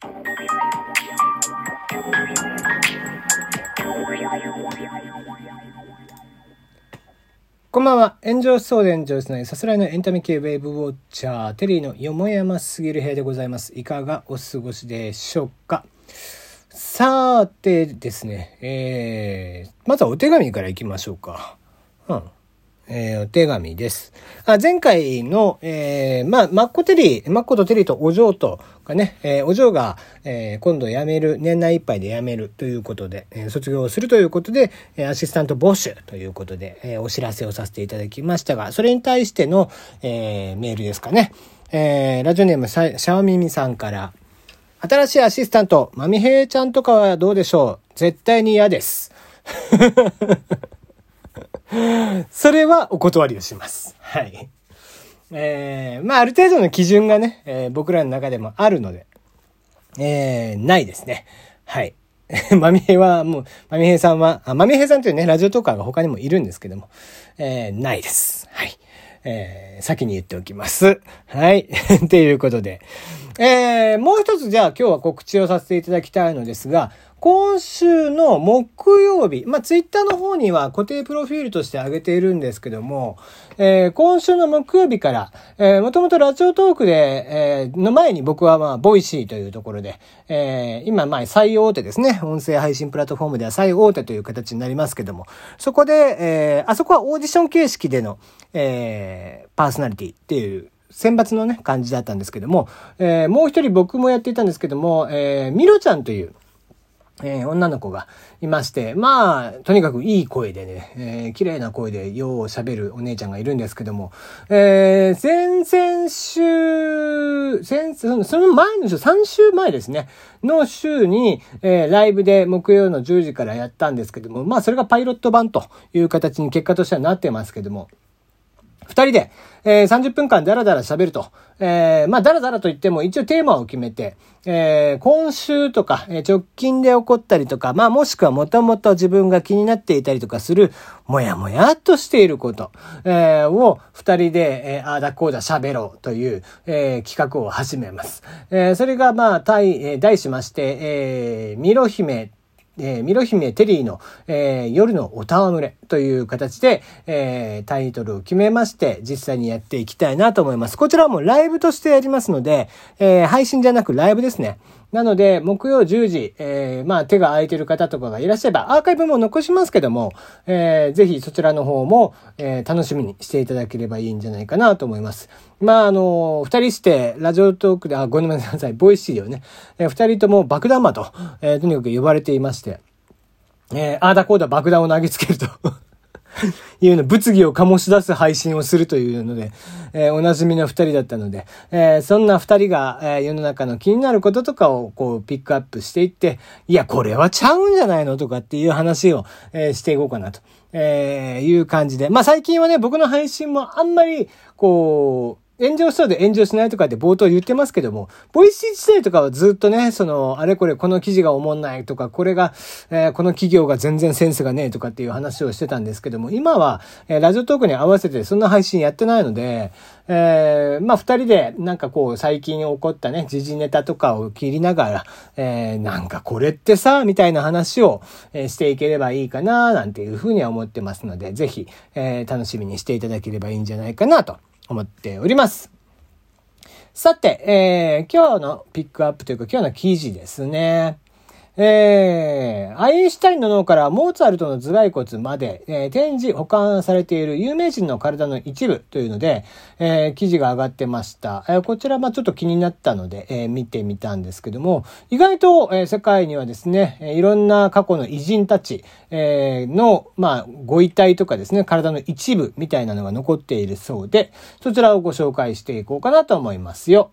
こんばんは。炎上しそうで炎上しないさすらいのエンタメ系ウェーブウォッチャー、テリーのよもやますぎる部屋でございます。いかがお過ごしでしょうか？さてですね、えー、まずはお手紙からいきましょうか。うん。えー、お手紙です。あ前回の、えー、まあ、マッコテリー、マッコとテリーとお嬢とがね、えー、お嬢が、えー、今度辞める、年内いっぱいで辞めるということで、えー、卒業するということで、え、アシスタント募集ということで、え、お知らせをさせていただきましたが、それに対しての、え、メールですかね。え、ラジオネームシャワミミさんから、新しいアシスタント、マミヘイちゃんとかはどうでしょう？絶対に嫌です。それはお断りをします。はい。えー、まあ、ある程度の基準がね、えー、僕らの中でもあるので、えー、ないですね。はい。まみへは、もう、まみへさんは、あ、まみへさんというね、ラジオトーカーが他にもいるんですけども、えー、ないです。はい。えー、先に言っておきます。はい。ということで、えー、もう一つじゃあ今日は告知をさせていただきたいのですが、今週の木曜日、まあ、ツイッターの方には固定プロフィールとして上げているんですけども、えー、今週の木曜日から、えー、もともとラジオトークで、えー、の前に僕はまあ、ボイシーというところで、えー、今まあ、最大手ですね。音声配信プラットフォームでは最大手という形になりますけども、そこで、えー、あそこはオーディション形式での、えー、パーソナリティっていう、選抜のね、感じだったんですけども、えー、もう一人僕もやっていたんですけども、えー、ミロちゃんという、えー、女の子がいまして、まあ、とにかくいい声でね、えー、綺麗な声でよう喋るお姉ちゃんがいるんですけども、えー、先々週、先、その前の週、3週前ですね、の週に、えー、ライブで木曜の10時からやったんですけども、まあ、それがパイロット版という形に結果としてはなってますけども、二人で、えー、30分間ダラダラ喋ると。えー、まあ、ダラダラと言っても一応テーマを決めて、えー、今週とか、えー、直近で起こったりとか、まあ、もしくはもともと自分が気になっていたりとかする、もやもやっとしていること、えー、を二人で、えー、ああだこうだ喋ろうという、えー、企画を始めます。えー、それが、まあ、題、えー、題しまして、えー、ミロ姫えー、ミロ姫テリーの、えー、夜のお戯れという形で、えー、タイトルを決めまして、実際にやっていきたいなと思います。こちらもライブとしてやりますので、えー、配信じゃなくライブですね。なので、木曜10時、えー、まあ、手が空いてる方とかがいらっしゃれば、アーカイブも残しますけども、えー、ぜひそちらの方も、えー、楽しみにしていただければいいんじゃないかなと思います。まあ、あの、二人して、ラジオトークで、あ、ごめんなさい、ボイシーでね、えー、二人とも爆弾魔と、えー、とにかく呼ばれていまして、えー、あーだこーだ爆弾を投げつけると いうの、物議を醸し出す配信をするというので、えー、おなじみの二人だったので、えー、そんな二人が、えー、世の中の気になることとかをこうピックアップしていって、いや、これはちゃうんじゃないのとかっていう話を、えー、していこうかなと、えー、いう感じで。まあ最近はね、僕の配信もあんまり、こう、炎上しそうで炎上しないとかって冒頭言ってますけども、ボイシー時代とかはずっとね、その、あれこれこの記事がおもんないとか、これが、えー、この企業が全然センスがねえとかっていう話をしてたんですけども、今は、えー、ラジオトークに合わせてそんな配信やってないので、えー、まあ、二人でなんかこう、最近起こったね、時事ネタとかを切りながら、えー、なんかこれってさ、みたいな話を、えー、していければいいかな、なんていうふうには思ってますので、ぜひ、えー、楽しみにしていただければいいんじゃないかなと。思っております。さて、えー、今日のピックアップというか今日の記事ですね。えー、アインシュタインの脳からモーツァルトの頭蓋骨まで、えー、展示保管されている有名人の体の一部というので、えー、記事が上がってました。えー、こちら、ま、ちょっと気になったので、えー、見てみたんですけども、意外と、えー、世界にはですね、えー、いろんな過去の偉人たち、えー、の、まあ、ご遺体とかですね、体の一部みたいなのが残っているそうで、そちらをご紹介していこうかなと思いますよ。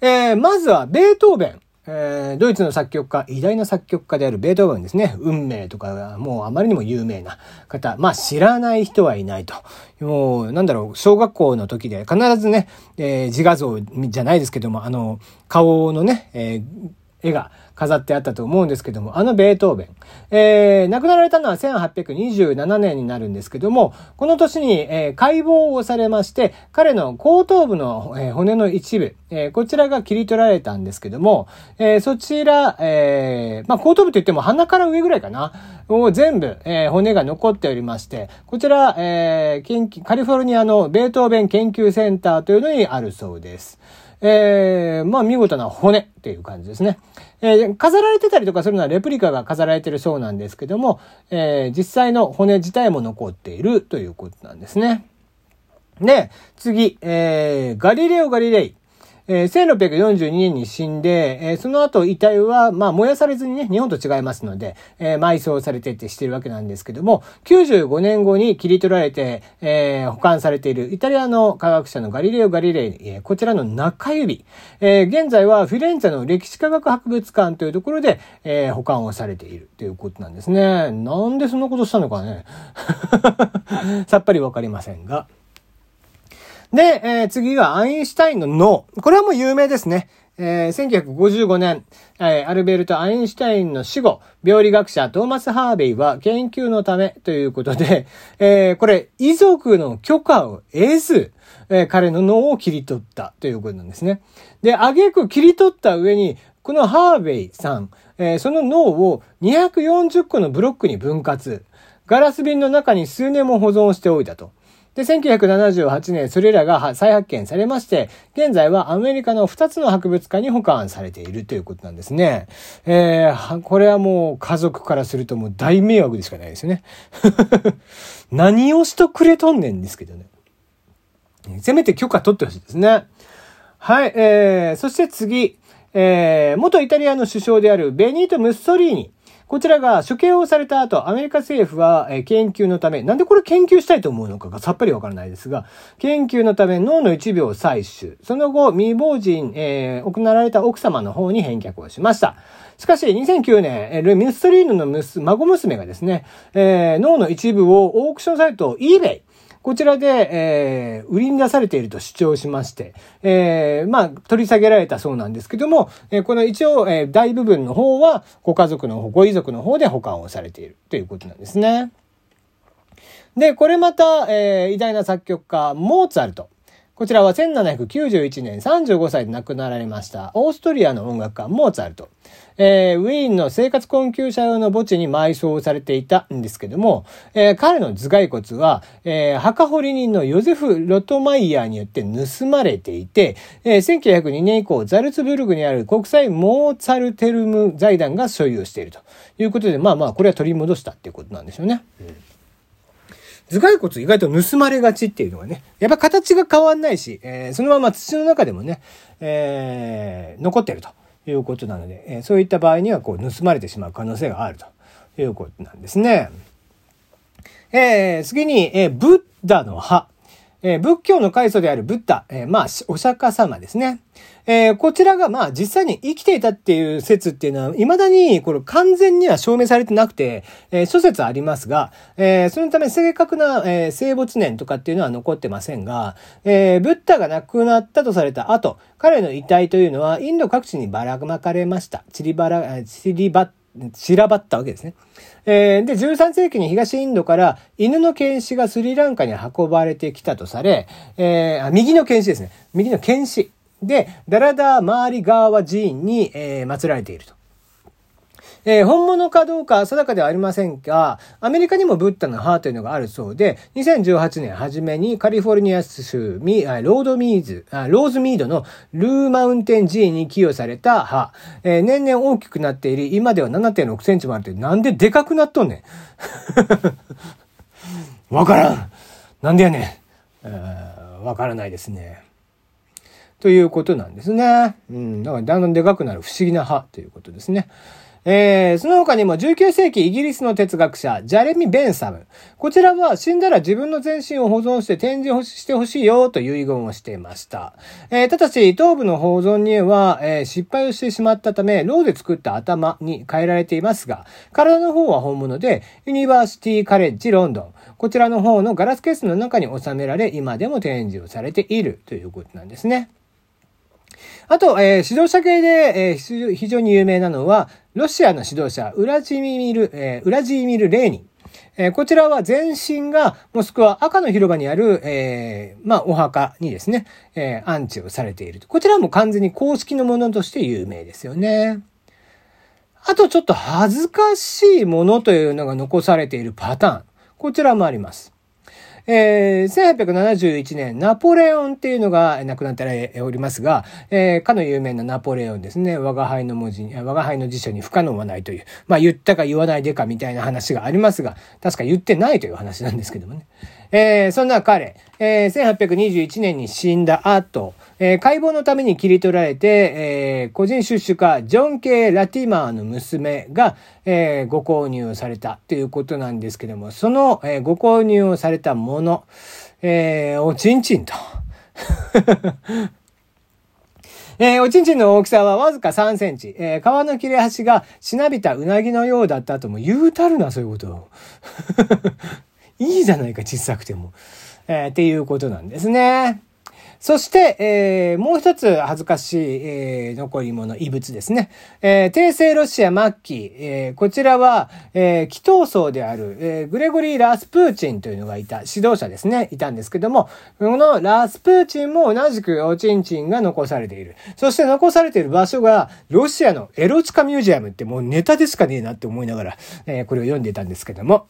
えー、まずは、ベートーベン。えー、ドイツの作曲家、偉大な作曲家であるベートーベンですね。運命とかがもうあまりにも有名な方。まあ知らない人はいないと。もう、なんだろう、小学校の時で必ずね、えー、自画像じゃないですけども、あの、顔のね、えー絵が飾ってあったと思うんですけども、あのベートーベン。えー、亡くなられたのは1827年になるんですけども、この年に、えー、解剖をされまして、彼の後頭部の、えー、骨の一部、えー、こちらが切り取られたんですけども、えー、そちら、えー、まあ、後頭部といっても鼻から上ぐらいかな、を全部、えー、骨が残っておりまして、こちら、えー、カリフォルニアのベートーベン研究センターというのにあるそうです。えー、まあ見事な骨っていう感じですね。えー、飾られてたりとかするのはレプリカが飾られてるそうなんですけども、えー、実際の骨自体も残っているということなんですね。で、次、えー、ガリレオ・ガリレイ。えー、1642年に死んで、えー、その後遺体は、まあ、燃やされずにね、日本と違いますので、えー、埋葬されてってしてるわけなんですけども、95年後に切り取られて、えー、保管されているイタリアの科学者のガリレオ・ガリレイ、えー、こちらの中指、えー、現在はフィレンツェの歴史科学博物館というところで、えー、保管をされているということなんですね。なんでそんなことしたのかね。さっぱりわかりませんが。で、えー、次はアインシュタインの脳。これはもう有名ですね。えー、1955年、えー、アルベルト・アインシュタインの死後、病理学者トーマス・ハーベイは研究のためということで、えー、これ、遺族の許可を得ず、えー、彼の脳を切り取ったということなんですね。で、挙句切り取った上に、このハーベイさん、えー、その脳を240個のブロックに分割。ガラス瓶の中に数年も保存しておいたと。で、1978年、それらが再発見されまして、現在はアメリカの2つの博物館に保管されているということなんですね。えー、これはもう家族からするともう大迷惑でしかないですよね。何をしとくれとんねんですけどね。せめて許可取ってほしいですね。はい、えー、そして次、えー、元イタリアの首相であるベニート・ムッソリーニ。こちらが処刑をされた後、アメリカ政府は、研究のため、なんでこれ研究したいと思うのかがさっぱりわからないですが、研究のため脳の一部を採取。その後、未亡人、えー、行われた奥様の方に返却をしました。しかし、2009年、ル・ミストリーヌの孫娘がですね、えー、脳の一部をオークションサイト eBay、こちらで、えー、売りに出されていると主張しまして、えー、まあ、取り下げられたそうなんですけども、えー、この一応、えー、大部分の方は、ご家族の方、ご遺族の方で保管をされているということなんですね。で、これまた、えー、偉大な作曲家、モーツァルト。こちらは1791年35歳で亡くなられました。オーストリアの音楽家、モーツァルト。えー、ウィーンの生活困窮者用の墓地に埋葬されていたんですけども、えー、彼の頭蓋骨は、えー、墓掘り人のヨゼフ・ロトマイヤーによって盗まれていて、えー、1902年以降、ザルツブルグにある国際モーツァルテルム財団が所有しているということで、まあまあ、これは取り戻したっていうことなんでしょうね。うん頭蓋骨意外と盗まれがちっていうのがね、やっぱ形が変わんないし、えー、そのまま土の中でもね、えー、残ってるということなので、えー、そういった場合にはこう盗まれてしまう可能性があるということなんですね。えー、次に、えー、ブッダの歯。えー、仏教の開祖であるブッダ、えー、まあ、お釈迦様ですね。えー、こちらがまあ実際に生きていたっていう説っていうのは、未だにこれ完全には証明されてなくて、えー、諸説ありますが、えー、そのため正確な、えー、生没年とかっていうのは残ってませんが、えー、ブッダが亡くなったとされた後、彼の遺体というのはインド各地にばらまかれました。散りばら、散りば、散らばったわけですね。えー、で、13世紀に東インドから犬の剣士がスリランカに運ばれてきたとされ、えー、右の剣士ですね。右の剣士。で、ダラダーマーリガーワ寺院に、えー、祀られていると。えー、本物かどうか定かではありませんが、アメリカにもブッダの歯というのがあるそうで、2018年初めにカリフォルニア州ミロードミーズ、ローズミードのルーマウンテン寺院に寄与された歯、えー、年々大きくなっている、今では7.6センチもあるって、なんででかくなっとんねん。わからん。なんでやねん。わからないですね。ということなんですね。うん。だからだんだんでかくなる不思議な歯ということですね。えー、その他にも19世紀イギリスの哲学者、ジャレミ・ベンサム。こちらは死んだら自分の全身を保存して展示してほしいよという遺言をしていました。えー、ただし、頭部の保存には、えー、失敗をしてしまったため、ローで作った頭に変えられていますが、体の方は本物で、ユニバーシティ・カレッジ・ロンドン。こちらの方のガラスケースの中に収められ、今でも展示をされているということなんですね。あと、えー、指導者系で、えー、非常に有名なのは、ロシアの指導者、ウラジミル、えー、ウラジーミル・レーニン。えー、こちらは全身がモスクワ赤の広場にある、えー、まあ、お墓にですね、えー、安置をされているこちらも完全に公式のものとして有名ですよね。あとちょっと恥ずかしいものというのが残されているパターン。こちらもあります。えー、1871年、ナポレオンっていうのが亡くなっておりますが、えー、かの有名なナポレオンですね、我が輩の文字に、我が輩の辞書に不可能はないという、まあ言ったか言わないでかみたいな話がありますが、確か言ってないという話なんですけどもね。えー、そんな彼、えー、1821年に死んだ後、えー、解剖のために切り取られて、えー、個人出資家、ジョン・ケイ・ラティマーの娘が、えー、ご購入をされたということなんですけども、その、えー、ご購入をされたもの、えー、おちんちんと。えー、おちんちんの大きさはわずか3センチ。えー、皮の切れ端がしなびたうなぎのようだったとも言うたるな、そういうこと。いいじゃないか、小さくても。えー、っていうことなんですね。そして、えー、もう一つ恥ずかしい、えー、残り物、異物ですね。えー、帝政ロシア末期、えー、こちらは、えー、祈祷僧である、えー、グレゴリー・ラスプーチンというのがいた、指導者ですね、いたんですけども、このラスプーチンも同じくおちんちんが残されている。そして残されている場所が、ロシアのエロチカミュージアムってもうネタでしかねえなって思いながら、えー、これを読んでいたんですけども、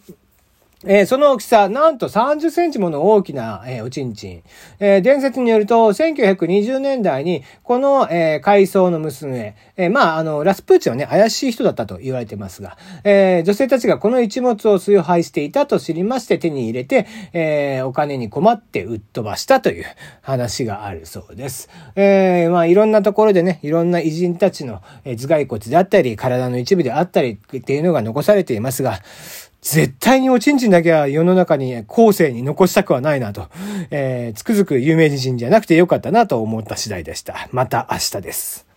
えー、その大きさ、なんと30センチもの大きな、えー、おちんちん。えー、伝説によると、1920年代に、この、えー、階層の娘、え、まあ、あの、ラスプーチンはね、怪しい人だったと言われてますが、え、女性たちがこの一物を崇拝していたと知りまして手に入れて、え、お金に困って売っ飛ばしたという 話があるそうです。え、まあ、いろんなところでね、いろんな偉人たちの、え、頭蓋骨であったり、体の一部であったりっていうのが残されていますが、絶対におちんちんだけは世の中に後世に残したくはないなと、えー、つくづく有名人じゃなくてよかったなと思った次第でした。また明日です。